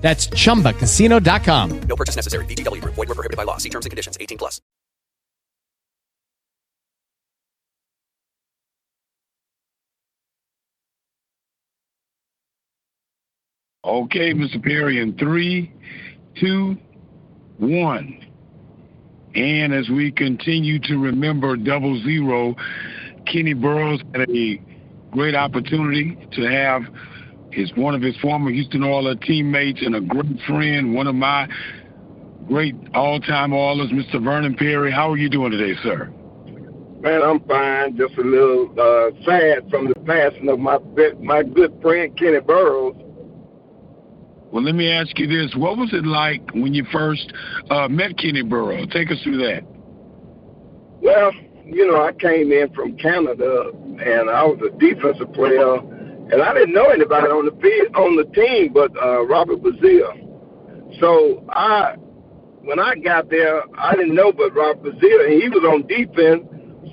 That's chumbacasino.com. No purchase necessary. VGW Group. Void were prohibited by law. See terms and conditions. 18 plus. Okay, Mr. Perry, in three, two, one. And as we continue to remember double zero, Kenny Burroughs had a great opportunity to have his one of his former Houston Oilers teammates and a great friend, one of my great all-time Oilers, Mr. Vernon Perry. How are you doing today, sir? Man, I'm fine. Just a little uh, sad from the passing of my my good friend Kenny Burroughs. Well, let me ask you this: What was it like when you first uh, met Kenny Burroughs? Take us through that. Well, you know, I came in from Canada, and I was a defensive player, and I didn't know anybody on the field, on the team but uh, Robert Brazile. So I, when I got there, I didn't know but Robert Brazile, and he was on defense.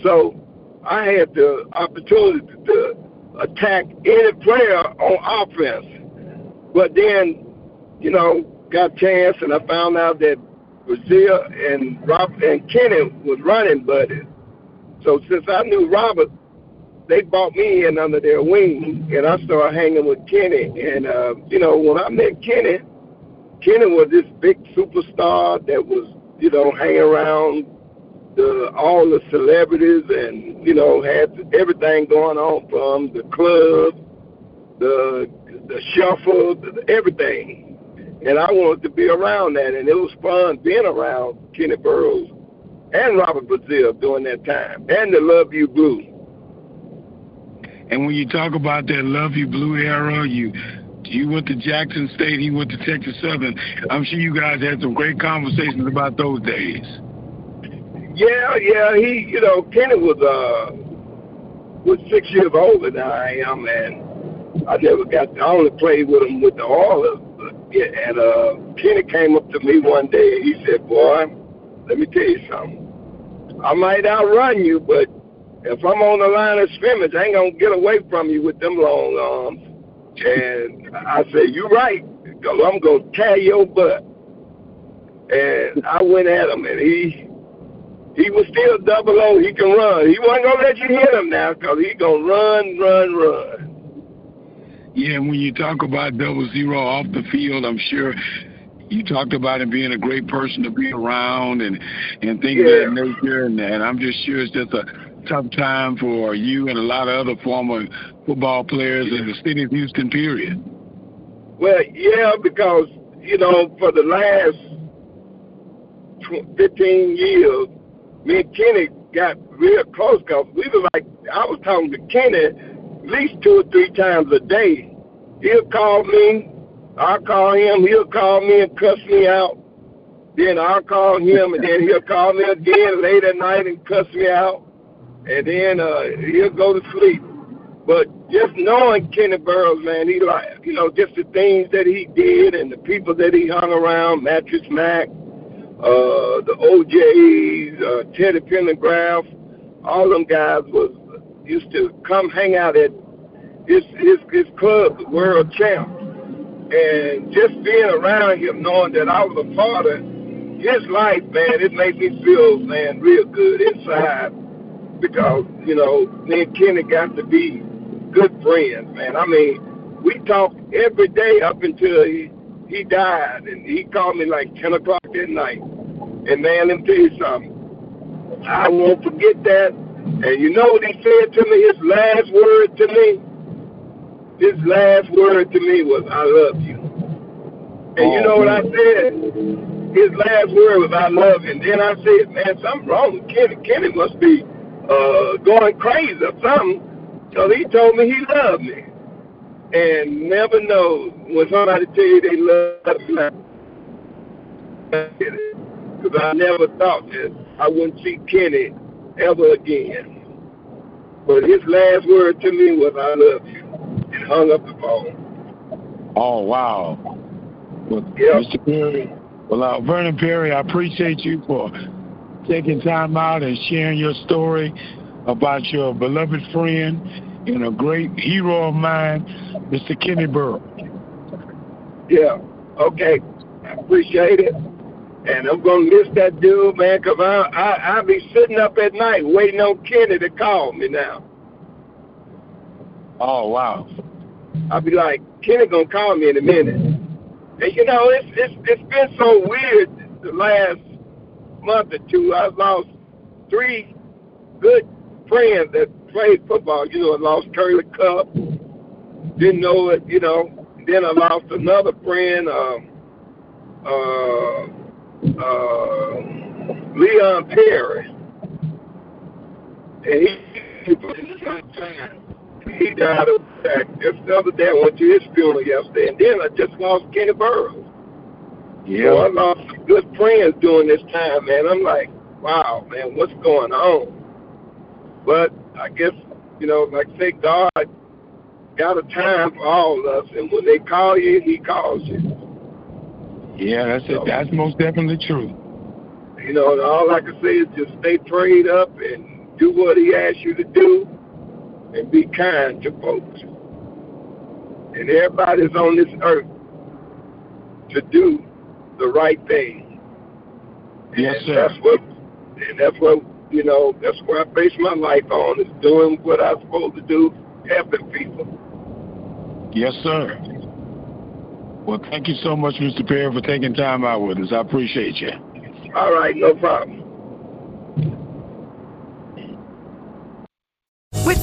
So I had the opportunity to attack any player on offense. But then, you know, got a chance, and I found out that Brazile and Rob and Kenny was running buddies. So since I knew Robert, they brought me in under their wing, and I started hanging with Kenny. And uh, you know, when I met Kenny, Kenny was this big superstar that was, you know, hanging around the all the celebrities, and you know, had everything going on from the club, the the shuffle, the, everything. And I wanted to be around that, and it was fun being around Kenny Burroughs and Robert Brazile during that time, and the Love You Blue. And when you talk about that Love You Blue era, you you went to Jackson State, he went to Texas Southern. I'm sure you guys had some great conversations about those days. Yeah, yeah, he, you know, Kenny was uh was six years older than I am, and I never got. To, I only played with him with the Oilers. Yeah, and uh, Kenny came up to me one day and he said, "Boy, let me tell you something. I might outrun you, but if I'm on the line of scrimmage, I ain't gonna get away from you with them long arms." And I said, "You're right, I'm gonna tear your butt." And I went at him, and he he was still double O. He can run. He wasn't gonna let you hit him now, because he gonna run, run, run. Yeah, when you talk about double zero off the field, I'm sure you talked about him being a great person to be around and and things Yeah. of that nature. And, and I'm just sure it's just a tough time for you and a lot of other former football players in the city of Houston. Period. Well, yeah, because you know, for the last 15 years, me and Kenny got real close because we were like, I was talking to Kenny at least two or three times a day. He'll call me, I'll call him, he'll call me and cuss me out. Then I'll call him, and then he'll call me again late at night and cuss me out. And then uh, he'll go to sleep. But just knowing Kenny Burroughs, man, he like, you know, just the things that he did and the people that he hung around, Mattress Mac, uh, the OJs, uh, Teddy Pendergrass, all them guys was used to come hang out at his his his club, the World Champ, and just being around him, knowing that I was a part of his life, man, it made me feel, man, real good inside because you know me and Kenny got to be good friends, man. I mean, we talked every day up until he he died, and he called me like ten o'clock at night. And man, let me tell you something. I won't forget that. And you know what he said to me? His last word to me. His last word to me was, "I love you." And you know what I said? His last word was, "I love you." And then I said, "Man, something wrong with Kenny. Kenny must be uh, going crazy or something." So he told me he loved me. And never know when somebody tell you they love you. Because because I never thought that I wouldn't see Kenny ever again. But his last word to me was, I love you, and hung up the phone. Oh, wow. Well, Yep. Mr. Perry, well, uh, Vernon Perry, I appreciate you for taking time out and sharing your story about your beloved friend and a great hero of mine, Mr. Kenny Burrough. Yeah. Okay. I appreciate it. And I'm gonna miss that dude, man, 'cause I I I be sitting up at night waiting on Kenny to call me now. Oh, wow. I'll be like, Kenny gonna call me in a minute. And you know, it's it's it's been so weird the last month or two. I've lost three good friends that played football. You know, I lost Curley Culp. Didn't know it, you know. Then I lost another friend, um, uh, uh, Leon Perry. And he, he died of attack. Just the other day, I went to his funeral yesterday, and then I just lost Kenny Burroughs. So I lost some good friends during this time, man. I'm like, wow, man, what's going on? But I guess, you know, like I say, God got a time for all of us, and when they call you, He calls you. Yeah, that's it. That's most definitely true. You know, and all I can say is just stay prayed up and do what He asks you to do, and be kind to folks. And everybody's on this earth to do the right thing. Yes, sir. That's what, and that's what you know. That's where I base my life on is doing what I'm supposed to do, helping people. Yes, sir. Well, thank you so much, Mr. Perry, for taking time out with us. I appreciate you. All right, no problem. With